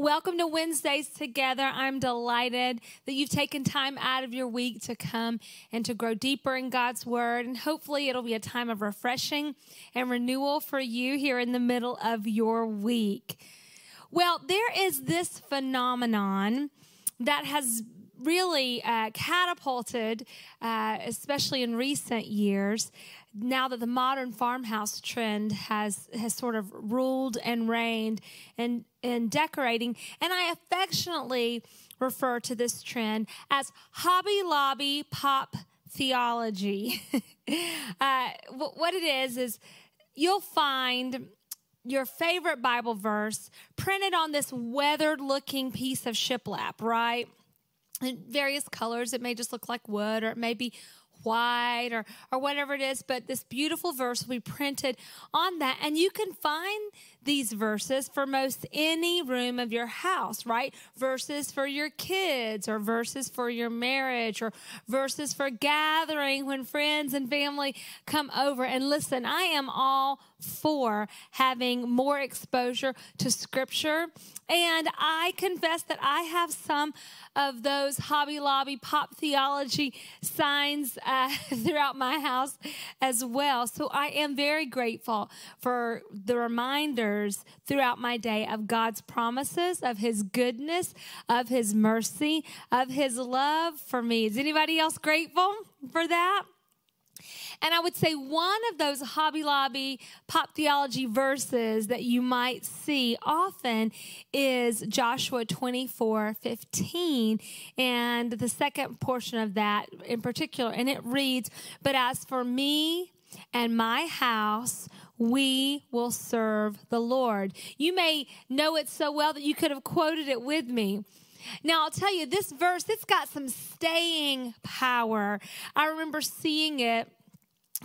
Welcome to Wednesdays Together. I'm delighted that you've taken time out of your week to come and to grow deeper in God's Word. And hopefully, it'll be a time of refreshing and renewal for you here in the middle of your week. Well, there is this phenomenon that has really uh, catapulted, uh, especially in recent years, now that the modern farmhouse trend has has sort of ruled and reigned in in decorating, and I affectionately refer to this trend as Hobby Lobby pop theology. uh, what it is is you'll find your favorite Bible verse printed on this weathered looking piece of shiplap, right? In various colors. It may just look like wood or it may be white or, or whatever it is, but this beautiful verse will be printed on that. And you can find these verses for most any room of your house, right? Verses for your kids or verses for your marriage or verses for gathering when friends and family come over. And listen, I am all for having more exposure to scripture. And I confess that I have some of those Hobby Lobby pop theology signs uh, throughout my house as well. So I am very grateful for the reminders throughout my day of God's promises, of His goodness, of His mercy, of His love for me. Is anybody else grateful for that? And I would say one of those Hobby Lobby pop theology verses that you might see often is Joshua 24 15. And the second portion of that in particular, and it reads, But as for me and my house, we will serve the Lord. You may know it so well that you could have quoted it with me. Now, I'll tell you, this verse, it's got some staying power. I remember seeing it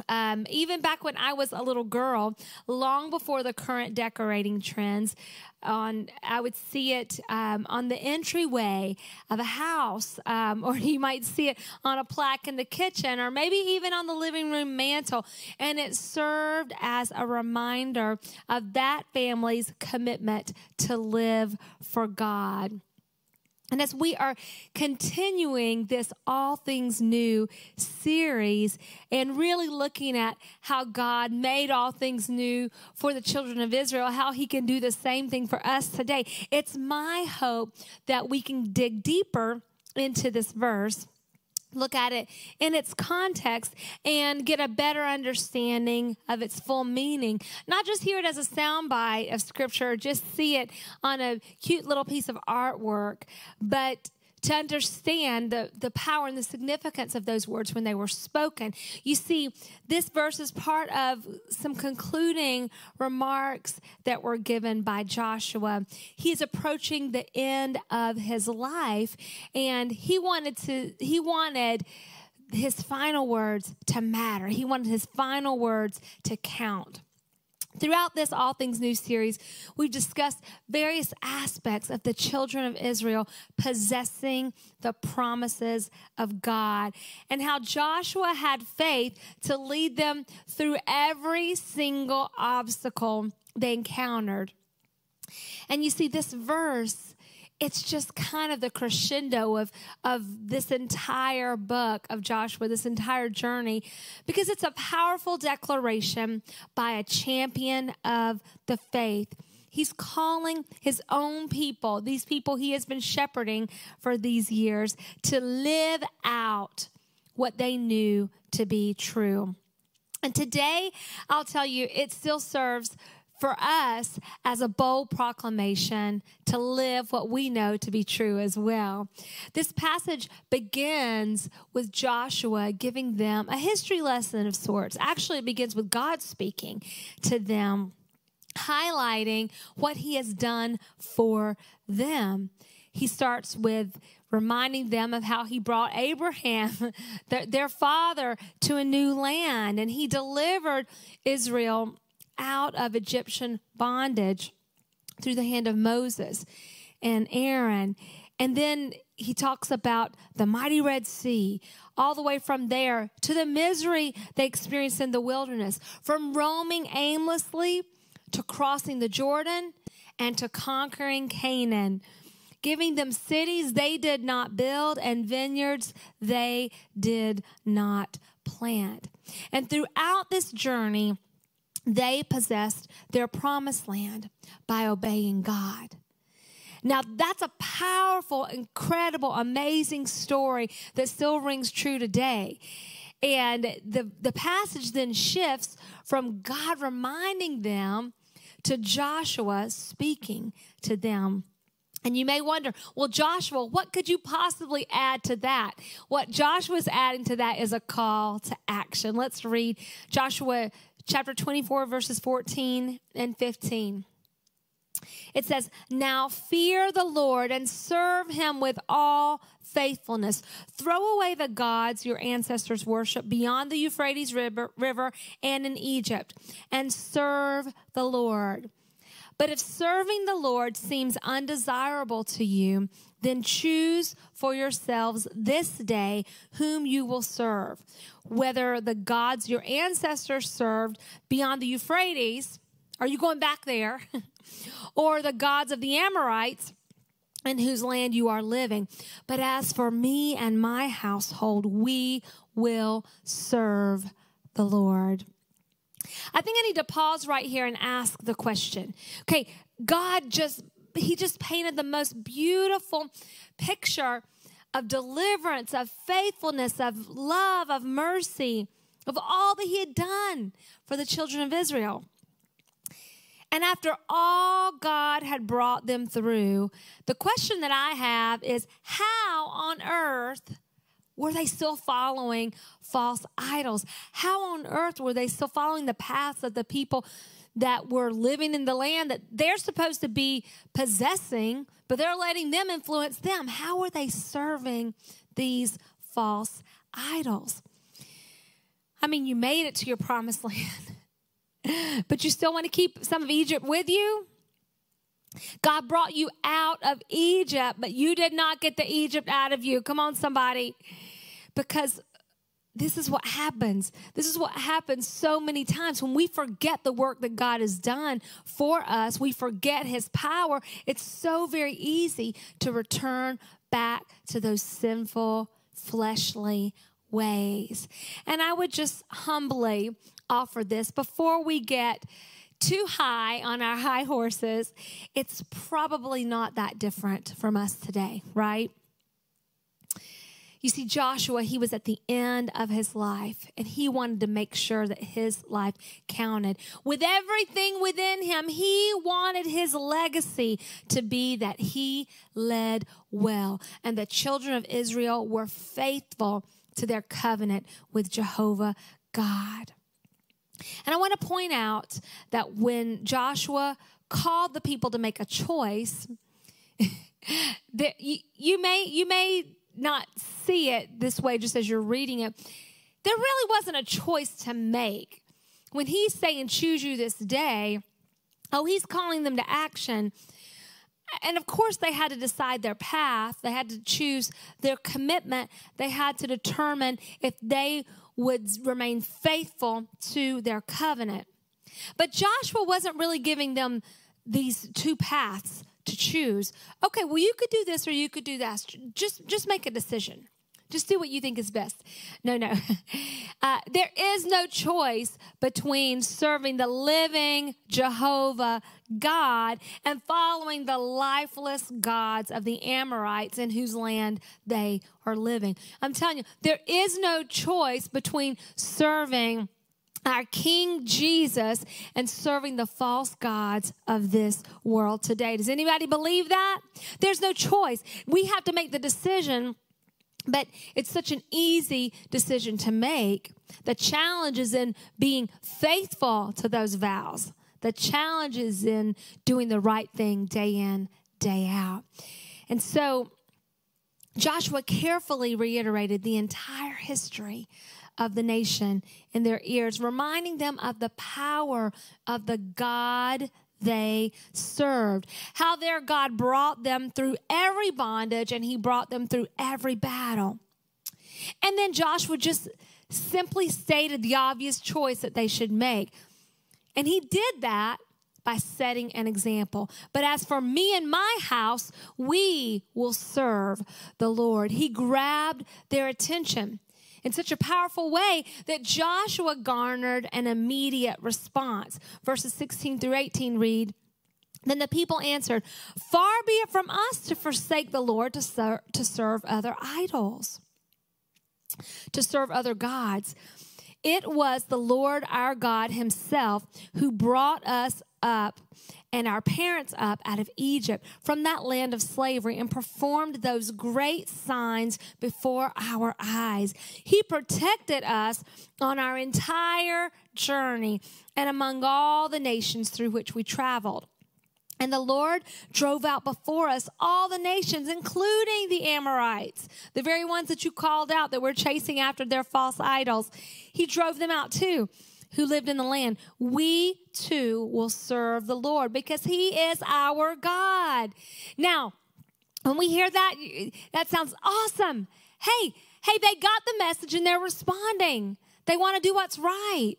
um, even back when I was a little girl, long before the current decorating trends, on I would see it um, on the entryway of a house, um, or you might see it on a plaque in the kitchen, or maybe even on the living room mantle, and it served as a reminder of that family's commitment to live for God. And as we are continuing this All Things New series and really looking at how God made all things new for the children of Israel, how He can do the same thing for us today, it's my hope that we can dig deeper into this verse look at it in its context and get a better understanding of its full meaning. Not just hear it as a soundbite of scripture, just see it on a cute little piece of artwork, but to understand the, the power and the significance of those words when they were spoken. You see, this verse is part of some concluding remarks that were given by Joshua. He's approaching the end of his life, and he wanted to, he wanted his final words to matter. He wanted his final words to count. Throughout this All Things New series, we've discussed various aspects of the children of Israel possessing the promises of God and how Joshua had faith to lead them through every single obstacle they encountered. And you see, this verse it's just kind of the crescendo of, of this entire book of Joshua, this entire journey, because it's a powerful declaration by a champion of the faith. He's calling his own people, these people he has been shepherding for these years, to live out what they knew to be true. And today, I'll tell you, it still serves for us as a bold proclamation to live what we know to be true as well. This passage begins with Joshua giving them a history lesson of sorts. Actually, it begins with God speaking to them, highlighting what he has done for them. He starts with reminding them of how he brought Abraham, their, their father, to a new land, and he delivered Israel out of Egyptian bondage through the hand of Moses and Aaron. And then he talks about the mighty Red Sea, all the way from there to the misery they experienced in the wilderness, from roaming aimlessly to crossing the Jordan and to conquering Canaan, giving them cities they did not build and vineyards they did not plant. And throughout this journey, they possessed their promised land by obeying God. Now, that's a powerful, incredible, amazing story that still rings true today. And the, the passage then shifts from God reminding them to Joshua speaking to them. And you may wonder, well, Joshua, what could you possibly add to that? What Joshua's adding to that is a call to action. Let's read Joshua chapter 24, verses 14 and 15. It says, Now fear the Lord and serve him with all faithfulness. Throw away the gods your ancestors worshiped beyond the Euphrates river, river and in Egypt, and serve the Lord. But if serving the Lord seems undesirable to you, then choose for yourselves this day whom you will serve, whether the gods your ancestors served beyond the Euphrates, are you going back there? or the gods of the Amorites in whose land you are living. But as for me and my household, we will serve the Lord. I think I need to pause right here and ask the question. Okay, God just he just painted the most beautiful picture of deliverance, of faithfulness, of love, of mercy, of all that he had done for the children of Israel. And after all God had brought them through, the question that I have is how on earth were they still following false idols? How on earth were they still following the paths of the people that were living in the land that they're supposed to be possessing, but they're letting them influence them? How are they serving these false idols? I mean, you made it to your promised land but you still want to keep some of Egypt with you? God brought you out of Egypt, but you did not get the Egypt out of you. Come on, somebody. Because this is what happens. This is what happens so many times when we forget the work that God has done for us. We forget his power. It's so very easy to return back to those sinful, fleshly ways. And I would just humbly offer this before we get too high on our high horses. It's probably not that different from us today, right? You see, Joshua, he was at the end of his life, and he wanted to make sure that his life counted. With everything within him, he wanted his legacy to be that he led well, and the children of Israel were faithful to their covenant with Jehovah God. And I want to point out that when Joshua called the people to make a choice, that you, you may you may not see it this way just as you're reading it. There really wasn't a choice to make. When he's saying choose you this day, oh, he's calling them to action. And of course, they had to decide their path. They had to choose their commitment. They had to determine if they would remain faithful to their covenant. But Joshua wasn't really giving them these two paths to choose. Okay, well you could do this or you could do that. Just just make a decision. Just do what you think is best. No, no. Uh, there is no choice between serving the living Jehovah God and following the lifeless gods of the Amorites in whose land they are living. I'm telling you, there is no choice between serving our King Jesus and serving the false gods of this world today. Does anybody believe that? There's no choice. We have to make the decision but it's such an easy decision to make. The challenge is in being faithful to those vows. The challenge is in doing the right thing day in, day out. And so Joshua carefully reiterated the entire history of the nation in their ears, reminding them of the power of the God they served. How their God brought them through every bondage and he brought them through every battle. And then Joshua just simply stated the obvious choice that they should make. And he did that by setting an example. But as for me and my house, we will serve the Lord. He grabbed their attention in such a powerful way that Joshua garnered an immediate response. Verses 16 through 18 read, then the people answered, Far be it from us to forsake the Lord to, ser- to serve other idols, to serve other gods. It was the Lord our God Himself who brought us up and our parents up out of Egypt from that land of slavery and performed those great signs before our eyes. He protected us on our entire journey and among all the nations through which we traveled. And the Lord drove out before us all the nations, including the Amorites, the very ones that you called out that were chasing after their false idols. He drove them out too, who lived in the land. We too will serve the Lord because He is our God. Now, when we hear that, that sounds awesome. Hey, hey, they got the message and they're responding. They want to do what's right.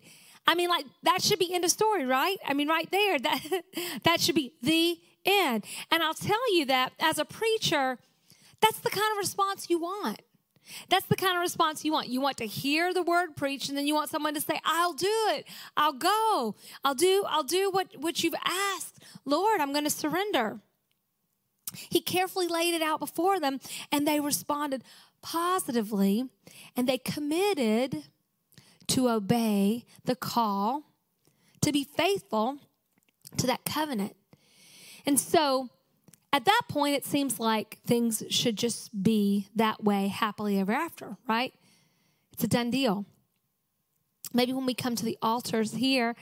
I mean, like that should be end of story, right? I mean, right there, that that should be the end. And I'll tell you that as a preacher, that's the kind of response you want. That's the kind of response you want. You want to hear the word preached, and then you want someone to say, I'll do it. I'll go. I'll do, I'll do what, what you've asked. Lord, I'm going to surrender. He carefully laid it out before them, and they responded positively, and they committed to obey the call, to be faithful to that covenant. And so at that point, it seems like things should just be that way happily ever after, right? It's a done deal. Maybe when we come to the altars here,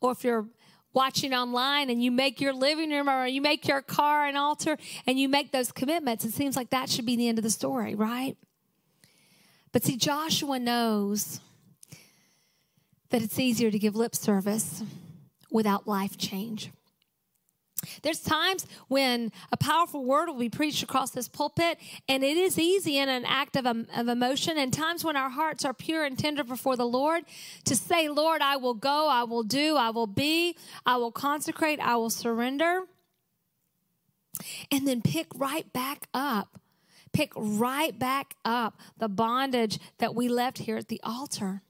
or if you're watching online and you make your living room or you make your car an altar and you make those commitments, it seems like that should be the end of the story, right? But see, Joshua knows that it's easier to give lip service without life change. There's times when a powerful word will be preached across this pulpit, and it is easy in an act of, of emotion, and times when our hearts are pure and tender before the Lord to say, Lord, I will go, I will do, I will be, I will consecrate, I will surrender. And then pick right back up, pick right back up the bondage that we left here at the altar.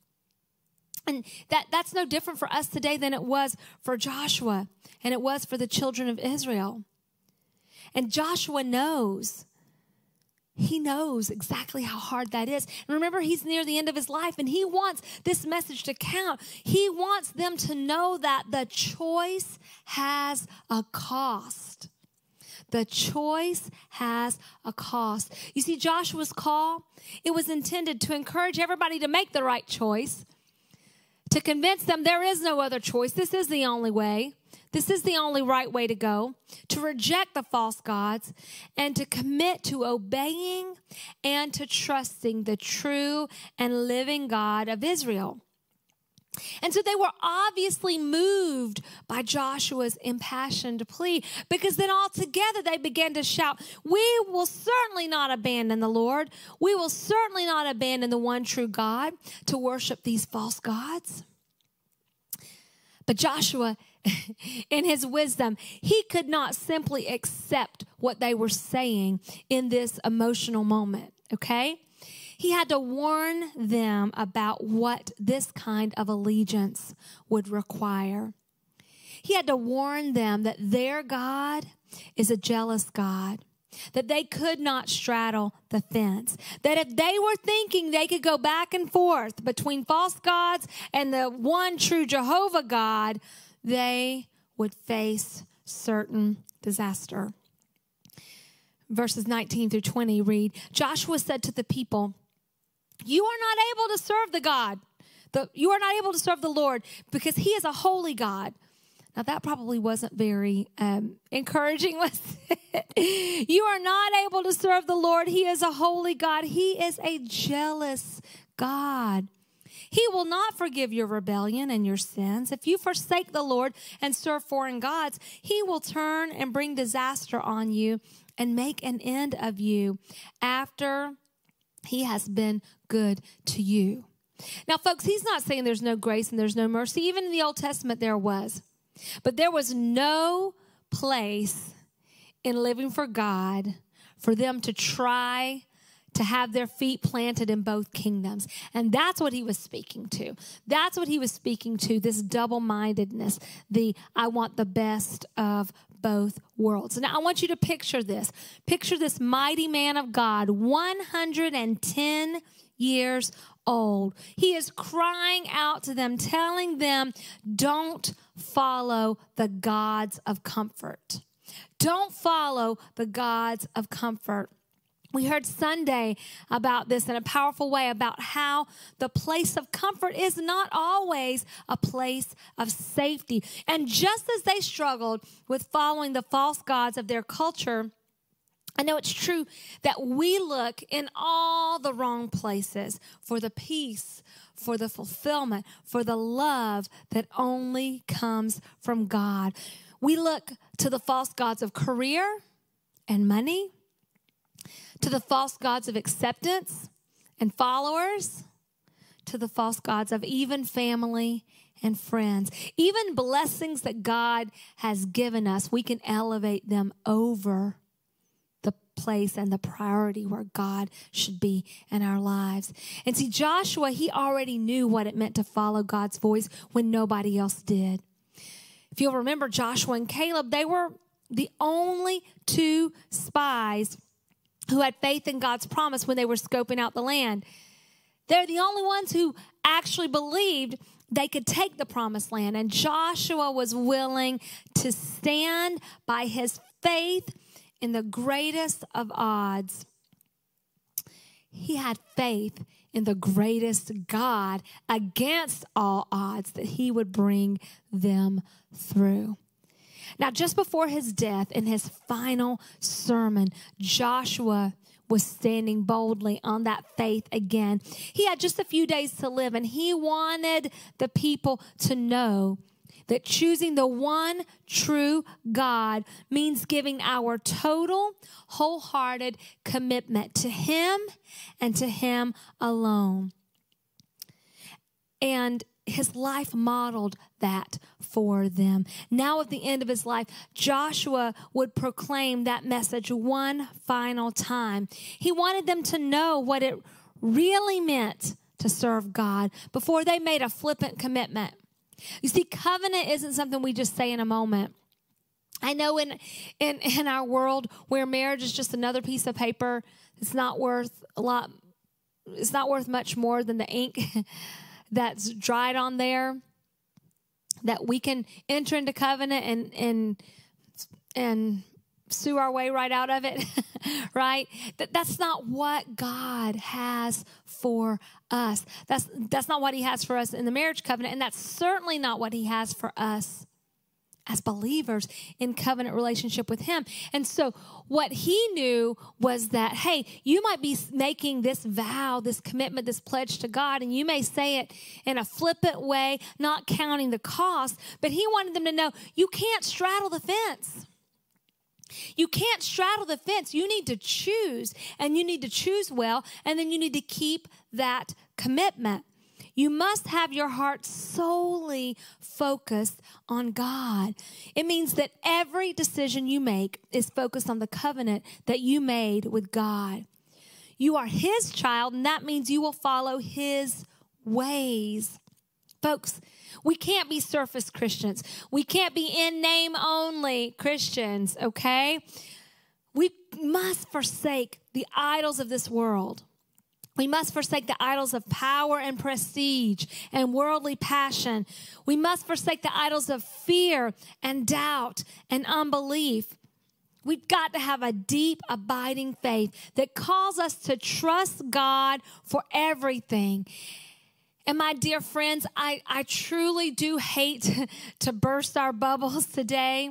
And that, that's no different for us today than it was for Joshua and it was for the children of Israel. And Joshua knows. He knows exactly how hard that is. And remember, he's near the end of his life and he wants this message to count. He wants them to know that the choice has a cost. The choice has a cost. You see, Joshua's call, it was intended to encourage everybody to make the right choice to convince them there is no other choice. This is the only way. This is the only right way to go. To reject the false gods and to commit to obeying and to trusting the true and living God of Israel. And so they were obviously moved by Joshua's impassioned plea because then all together they began to shout, We will certainly not abandon the Lord. We will certainly not abandon the one true God to worship these false gods. But Joshua, in his wisdom, he could not simply accept what they were saying in this emotional moment, okay? He had to warn them about what this kind of allegiance would require. He had to warn them that their God is a jealous God, that they could not straddle the fence, that if they were thinking they could go back and forth between false gods and the one true Jehovah God, they would face certain disaster. Verses 19 through 20 read Joshua said to the people, you are not able to serve the God. The, you are not able to serve the Lord because He is a holy God. Now, that probably wasn't very um, encouraging, was it? You are not able to serve the Lord. He is a holy God, He is a jealous God. He will not forgive your rebellion and your sins. If you forsake the Lord and serve foreign gods, He will turn and bring disaster on you and make an end of you after he has been good to you. Now, folks, he's not saying there's no grace and there's no mercy. Even in the Old Testament, there was. But there was no place in living for God for them to try to have their feet planted in both kingdoms. And that's what he was speaking to. That's what he was speaking to this double mindedness, the I want the best of both worlds. Now, I want you to picture this. Picture this mighty man of God, 110 years old. He is crying out to them, telling them, don't follow the gods of comfort. Don't follow the gods of comfort. We heard Sunday about this in a powerful way about how the place of comfort is not always a place of safety. And just as they struggled with following the false gods of their culture, I know it's true that we look in all the wrong places for the peace, for the fulfillment, for the love that only comes from God. We look to the false gods of career and money to the false gods of acceptance and followers, to the false gods of even family and friends. Even blessings that God has given us, we can elevate them over place and the priority where God should be in our lives. And see, Joshua, he already knew what it meant to follow God's voice when nobody else did. If you'll remember Joshua and Caleb, they were the only two spies who had faith in God's promise when they were scoping out the land. They're the only ones who actually believed they could take the promised land. And Joshua was willing to stand by his faith in the greatest of odds. He had faith in the greatest God against all odds that he would bring them through. Now, just before his death, in his final sermon, Joshua was standing boldly on that faith again. He had just a few days to live, and he wanted the people to know that choosing the one true God means giving our total, wholehearted commitment to Him and to Him alone. And his life modeled that for them. Now, at the end of his life, Joshua would proclaim that message one final time. He wanted them to know what it really meant to serve God before they made a flippant commitment. You see, covenant isn't something we just say in a moment. I know in, in, in our world where marriage is just another piece of paper, it's not worth a lot, it's not worth much more than the ink that's dried on there that we can enter into covenant and and and sue our way right out of it right that that's not what god has for us that's that's not what he has for us in the marriage covenant and that's certainly not what he has for us as believers in covenant relationship with him. And so what he knew was that, hey, you might be making this vow, this commitment, this pledge to God, and you may say it in a flippant way, not counting the cost, but he wanted them to know you can't straddle the fence. You can't straddle the fence. You need to choose, and you need to choose well, and then you need to keep that commitment. You must have your heart solely focused on God. It means that every decision you make is focused on the covenant that you made with God. You are His child, and that means you will follow His ways. Folks, we can't be surface Christians. We can't be in name only Christians, okay? We must forsake the idols of this world. We must forsake the idols of power and prestige and worldly passion. We must forsake the idols of fear and doubt and unbelief. We've got to have a deep, abiding faith that calls us to trust God for everything. And my dear friends, I, I truly do hate to burst our bubbles today.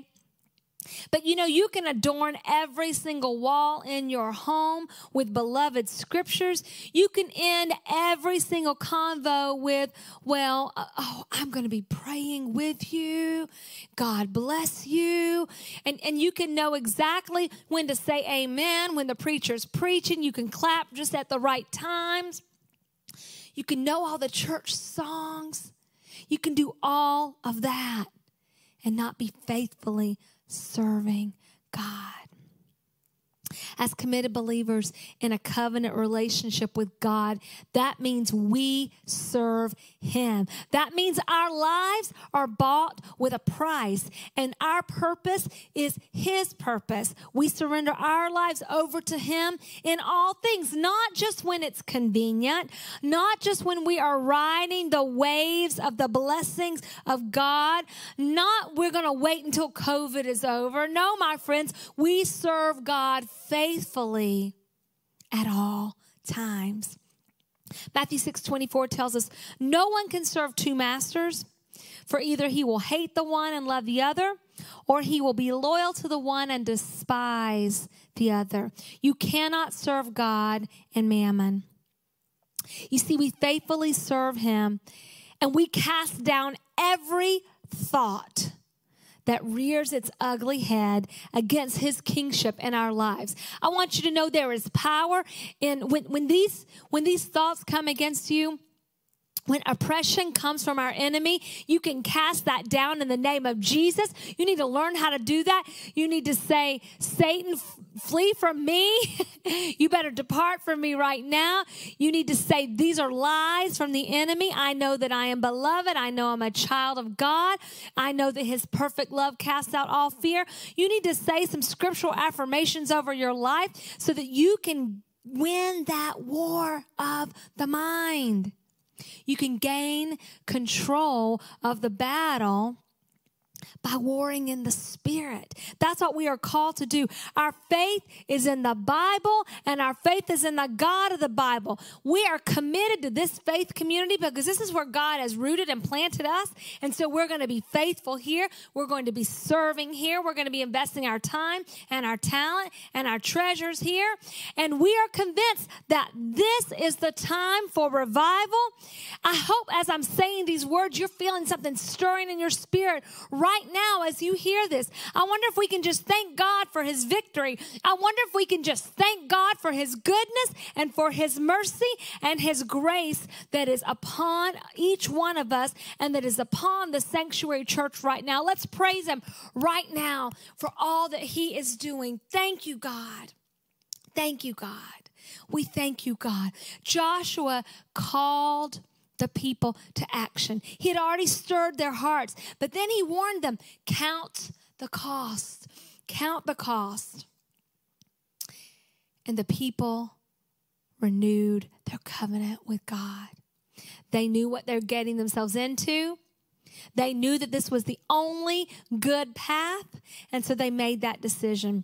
But you know, you can adorn every single wall in your home with beloved scriptures. You can end every single convo with, well, uh, oh, I'm going to be praying with you. God bless you. And, and you can know exactly when to say amen when the preacher's preaching. You can clap just at the right times. You can know all the church songs. You can do all of that and not be faithfully serving God as committed believers in a covenant relationship with God, that means we serve Him. That means our lives are bought with a price, and our purpose is His purpose. We surrender our lives over to Him in all things, not just when it's convenient, not just when we are riding the waves of the blessings of God, not we're going to wait until COVID is over. No, my friends, we serve God faithfully at all times. Matthew 6 24 tells us, No one can serve two masters, for either he will hate the one and love the other, or he will be loyal to the one and despise the other. You cannot serve God and mammon. You see, we faithfully serve him and we cast down every thought that rears its ugly head against his kingship in our lives. I want you to know there is power in when, when these when these thoughts come against you when oppression comes from our enemy, you can cast that down in the name of Jesus. You need to learn how to do that. You need to say, Satan, flee from me. you better depart from me right now. You need to say, These are lies from the enemy. I know that I am beloved. I know I'm a child of God. I know that his perfect love casts out all fear. You need to say some scriptural affirmations over your life so that you can win that war of the mind. You can gain control of the battle by warring in the spirit. That's what we are called to do. Our faith is in the Bible and our faith is in the God of the Bible. We are committed to this faith community because this is where God has rooted and planted us. And so we're going to be faithful here. We're going to be serving here. We're going to be investing our time and our talent and our treasures here. And we are convinced that this is the time for revival. I hope as I'm saying these words, you're feeling something stirring in your spirit right now as you hear this. I wonder if we can just thank God for his victory. I wonder if we can just thank God for his goodness and for his mercy and his grace that is upon each one of us and that is upon the sanctuary church right now. Let's praise him right now for all that he is doing. Thank you, God. Thank you, God. We thank you, God. Joshua called the people to action. He had already stirred their hearts, but then he warned them count the cost, count the cost. And the people renewed their covenant with God. They knew what they're getting themselves into. They knew that this was the only good path, and so they made that decision.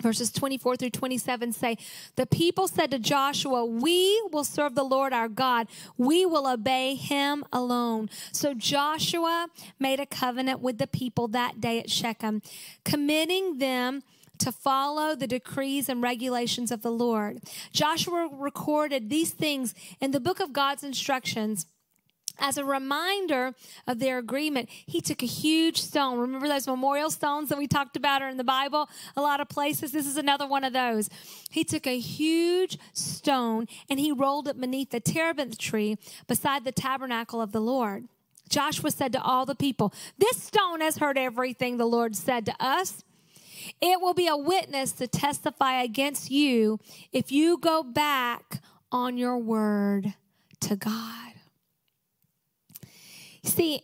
Verses 24 through 27 say, The people said to Joshua, We will serve the Lord our God. We will obey him alone. So Joshua made a covenant with the people that day at Shechem, committing them to follow the decrees and regulations of the Lord. Joshua recorded these things in the book of God's instructions as a reminder of their agreement, he took a huge stone. Remember those memorial stones that we talked about are in the Bible? A lot of places. This is another one of those. He took a huge stone and he rolled it beneath the terebinth tree beside the tabernacle of the Lord. Joshua said to all the people, This stone has heard everything the Lord said to us. It will be a witness to testify against you if you go back on your word to God. See,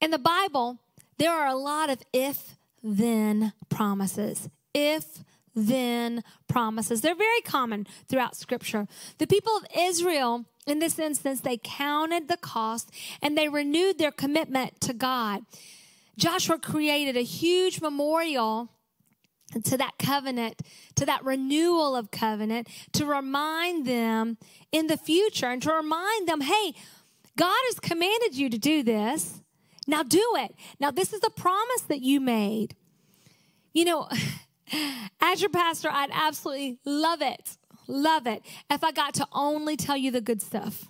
in the Bible, there are a lot of if then promises. If then promises. They're very common throughout Scripture. The people of Israel, in this instance, they counted the cost and they renewed their commitment to God. Joshua created a huge memorial to that covenant, to that renewal of covenant, to remind them in the future and to remind them, hey, God has commanded you to do this. Now do it. Now, this is a promise that you made. You know, as your pastor, I'd absolutely love it, love it if I got to only tell you the good stuff.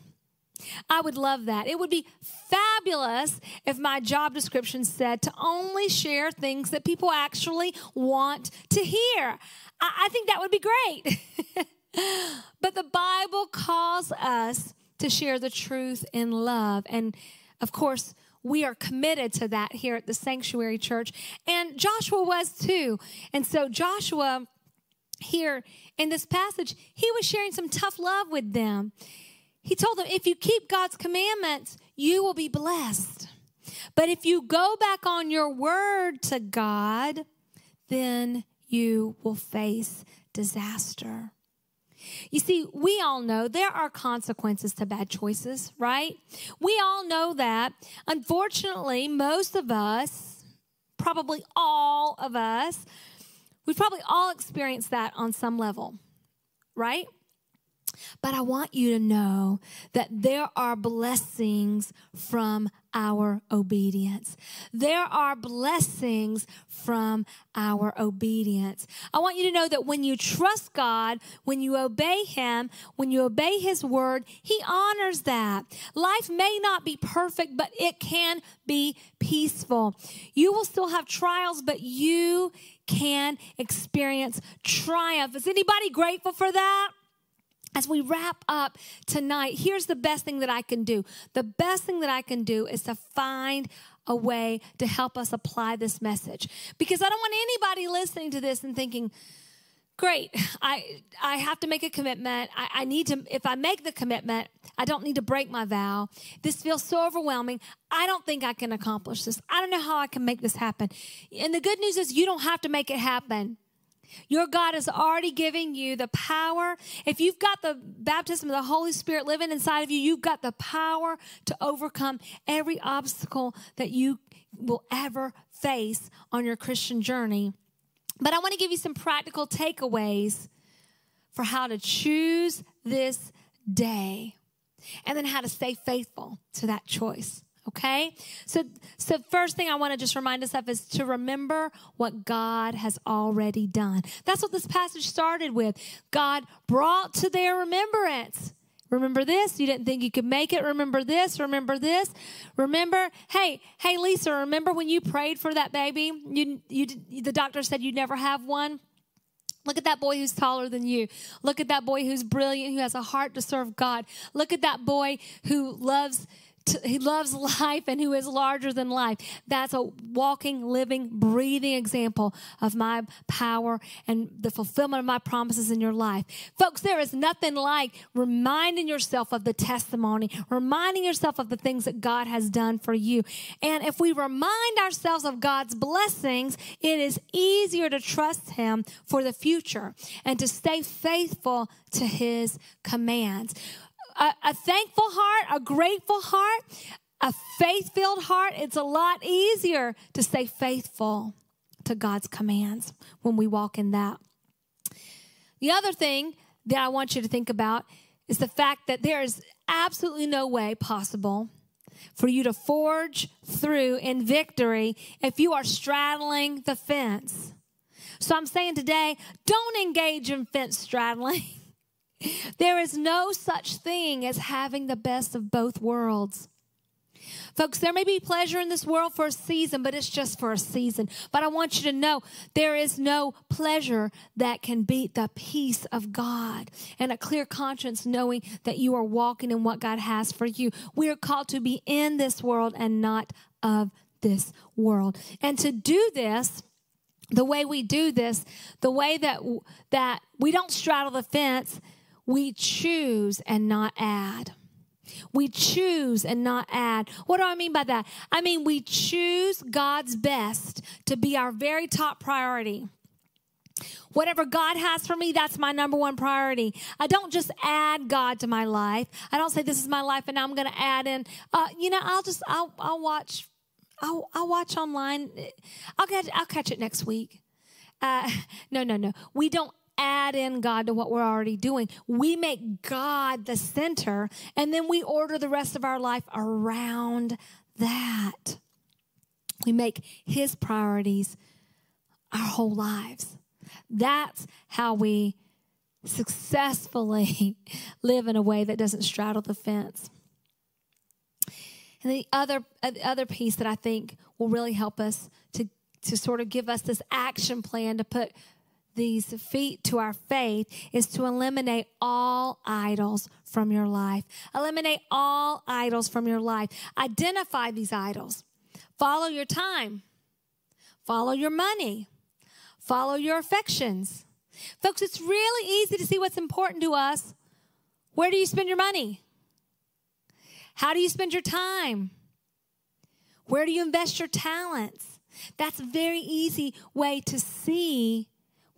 I would love that. It would be fabulous if my job description said to only share things that people actually want to hear. I, I think that would be great. but the Bible calls us to share the truth in love. And of course, we are committed to that here at the Sanctuary Church. And Joshua was too. And so Joshua here in this passage, he was sharing some tough love with them. He told them, if you keep God's commandments, you will be blessed. But if you go back on your word to God, then you will face disaster. You see, we all know there are consequences to bad choices, right? We all know that. Unfortunately, most of us, probably all of us, we've probably all experienced that on some level, right? But I want you to know that there are blessings from our obedience. There are blessings from our obedience. I want you to know that when you trust God, when you obey Him, when you obey His word, He honors that. Life may not be perfect, but it can be peaceful. You will still have trials, but you can experience triumph. Is anybody grateful for that? As we wrap up tonight, here's the best thing that I can do. The best thing that I can do is to find a way to help us apply this message. Because I don't want anybody listening to this and thinking, great, I, I have to make a commitment. I, I need to, if I make the commitment, I don't need to break my vow. This feels so overwhelming. I don't think I can accomplish this. I don't know how I can make this happen. And the good news is you don't have to make it happen. Your God is already giving you the power. If you've got the baptism of the Holy Spirit living inside of you, you've got the power to overcome every obstacle that you will ever face on your Christian journey. But I want to give you some practical takeaways for how to choose this day and then how to stay faithful to that choice okay? So so first thing i want to just remind us of is to remember what god has already done. That's what this passage started with. God brought to their remembrance. Remember this? You didn't think you could make it. Remember this remember this. Remember hey hey lisa remember when you prayed for that baby? You you the doctor said you'd never have one. Look at that boy who's taller than you. Look at that boy who's brilliant, who has a heart to serve God. Look at that boy who loves he loves life and who is larger than life. That's a walking, living, breathing example of my power and the fulfillment of my promises in your life. Folks, there is nothing like reminding yourself of the testimony, reminding yourself of the things that God has done for you. And if we remind ourselves of God's blessings, it is easier to trust Him for the future and to stay faithful to His commands a, a thankful heart, a grateful heart, a faith filled heart, it's a lot easier to stay faithful to God's commands when we walk in that. The other thing that I want you to think about is the fact that there is absolutely no way possible for you to forge through in victory if you are straddling the fence. So I'm saying today, don't engage in fence straddling. There is no such thing as having the best of both worlds. Folks, there may be pleasure in this world for a season, but it's just for a season. But I want you to know there is no pleasure that can beat the peace of God and a clear conscience knowing that you are walking in what God has for you. We are called to be in this world and not of this world. And to do this, the way we do this, the way that that we don't straddle the fence we choose and not add. We choose and not add. What do I mean by that? I mean, we choose God's best to be our very top priority. Whatever God has for me, that's my number one priority. I don't just add God to my life. I don't say this is my life and now I'm going to add in. Uh, you know, I'll just I'll I'll watch. I'll I'll watch online. I'll catch I'll catch it next week. Uh, no, no, no. We don't add in God to what we're already doing. We make God the center and then we order the rest of our life around that. We make His priorities our whole lives. That's how we successfully live in a way that doesn't straddle the fence. And the other, uh, the other piece that I think will really help us to, to sort of give us this action plan to put these feet to our faith is to eliminate all idols from your life. Eliminate all idols from your life. Identify these idols. Follow your time. Follow your money. Follow your affections. Folks, it's really easy to see what's important to us. Where do you spend your money? How do you spend your time? Where do you invest your talents? That's a very easy way to see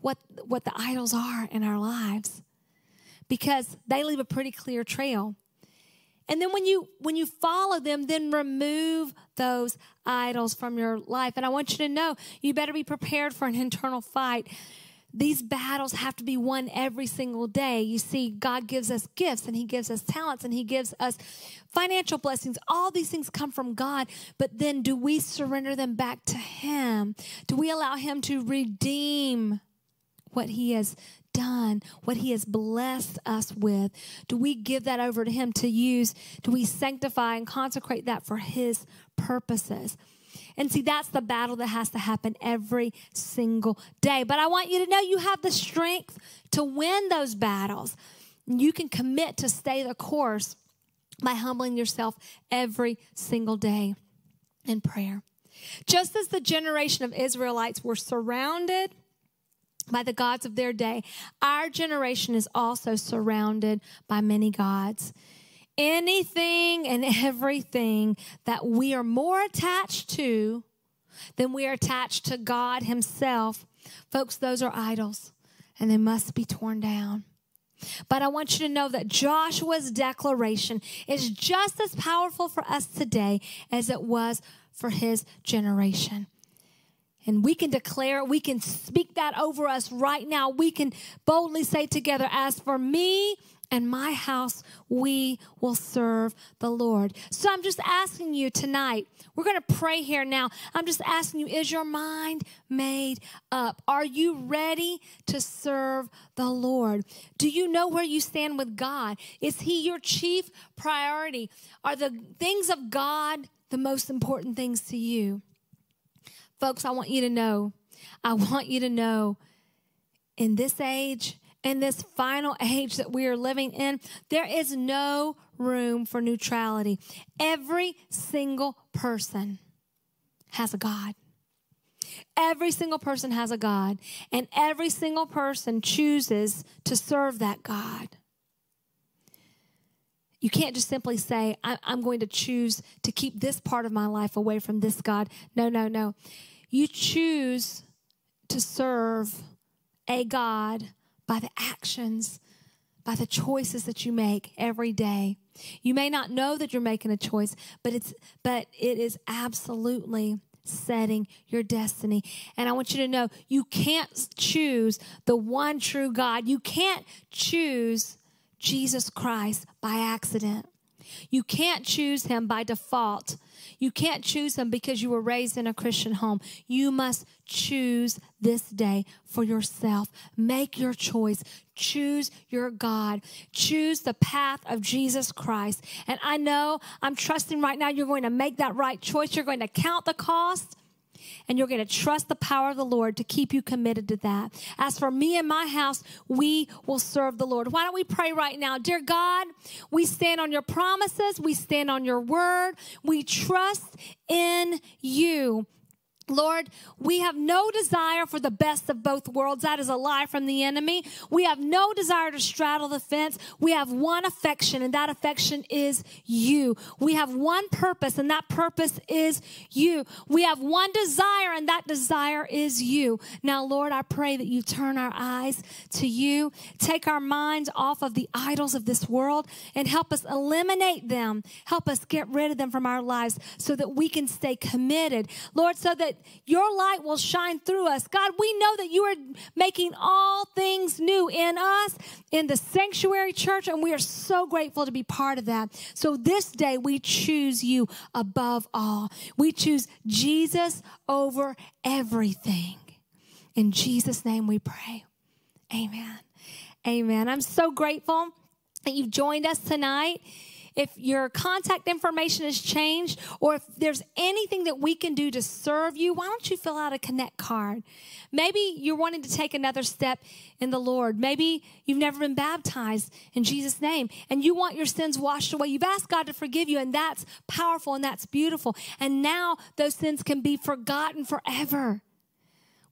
what, what the idols are in our lives because they leave a pretty clear trail. And then when you when you follow them, then remove those idols from your life. And I want you to know you better be prepared for an internal fight. These battles have to be won every single day. You see, God gives us gifts and He gives us talents and He gives us financial blessings. All these things come from God. But then do we surrender them back to Him? Do we allow Him to redeem what He has done, what He has blessed us with? Do we give that over to Him to use? Do we sanctify and consecrate that for His purposes? And see, that's the battle that has to happen every single day. But I want you to know you have the strength to win those battles. You can commit to stay the course by humbling yourself every single day in prayer. Just as the generation of Israelites were surrounded by the gods of their day, our generation is also surrounded by many gods. Anything and everything that we are more attached to than we are attached to God Himself, folks, those are idols and they must be torn down. But I want you to know that Joshua's declaration is just as powerful for us today as it was for his generation. And we can declare, we can speak that over us right now. We can boldly say together, As for me and my house, we will serve the Lord. So I'm just asking you tonight, we're going to pray here now. I'm just asking you, is your mind made up? Are you ready to serve the Lord? Do you know where you stand with God? Is He your chief priority? Are the things of God the most important things to you? Folks, I want you to know, I want you to know in this age, in this final age that we are living in, there is no room for neutrality. Every single person has a God. Every single person has a God, and every single person chooses to serve that God. You can't just simply say, I'm going to choose to keep this part of my life away from this God. No, no, no. You choose to serve a God by the actions, by the choices that you make every day. You may not know that you're making a choice, but it's but it is absolutely setting your destiny. And I want you to know you can't choose the one true God. You can't choose Jesus Christ by accident. You can't choose him by default. You can't choose him because you were raised in a Christian home. You must choose this day for yourself. Make your choice. Choose your God. Choose the path of Jesus Christ. And I know I'm trusting right now you're going to make that right choice. You're going to count the cost and you're going to trust the power of the Lord to keep you committed to that. As for me and my house, we will serve the Lord. Why don't we pray right now? Dear God, we stand on your promises, we stand on your word, we trust in you. Lord, we have no desire for the best of both worlds. That is a lie from the enemy. We have no desire to straddle the fence. We have one affection, and that affection is you. We have one purpose, and that purpose is you. We have one desire, and that desire is you. Now, Lord, I pray that you turn our eyes to you, take our minds off of the idols of this world, and help us eliminate them. Help us get rid of them from our lives so that we can stay committed. Lord, so that your light will shine through us. God, we know that you are making all things new in us, in the sanctuary church, and we are so grateful to be part of that. So this day, we choose you above all. We choose Jesus over everything. In Jesus' name we pray. Amen. Amen. I'm so grateful that you've joined us tonight. If your contact information has changed, or if there's anything that we can do to serve you, why don't you fill out a Connect card? Maybe you're wanting to take another step in the Lord. Maybe you've never been baptized in Jesus' name and you want your sins washed away. You've asked God to forgive you, and that's powerful and that's beautiful. And now those sins can be forgotten forever.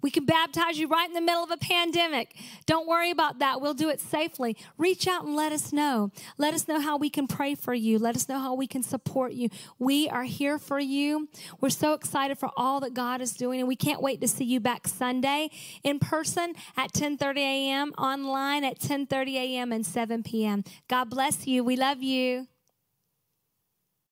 We can baptize you right in the middle of a pandemic. Don't worry about that. We'll do it safely. Reach out and let us know. Let us know how we can pray for you. Let us know how we can support you. We are here for you. We're so excited for all that God is doing and we can't wait to see you back Sunday in person at 10:30 a.m., online at 10:30 a.m. and 7 p.m. God bless you. We love you.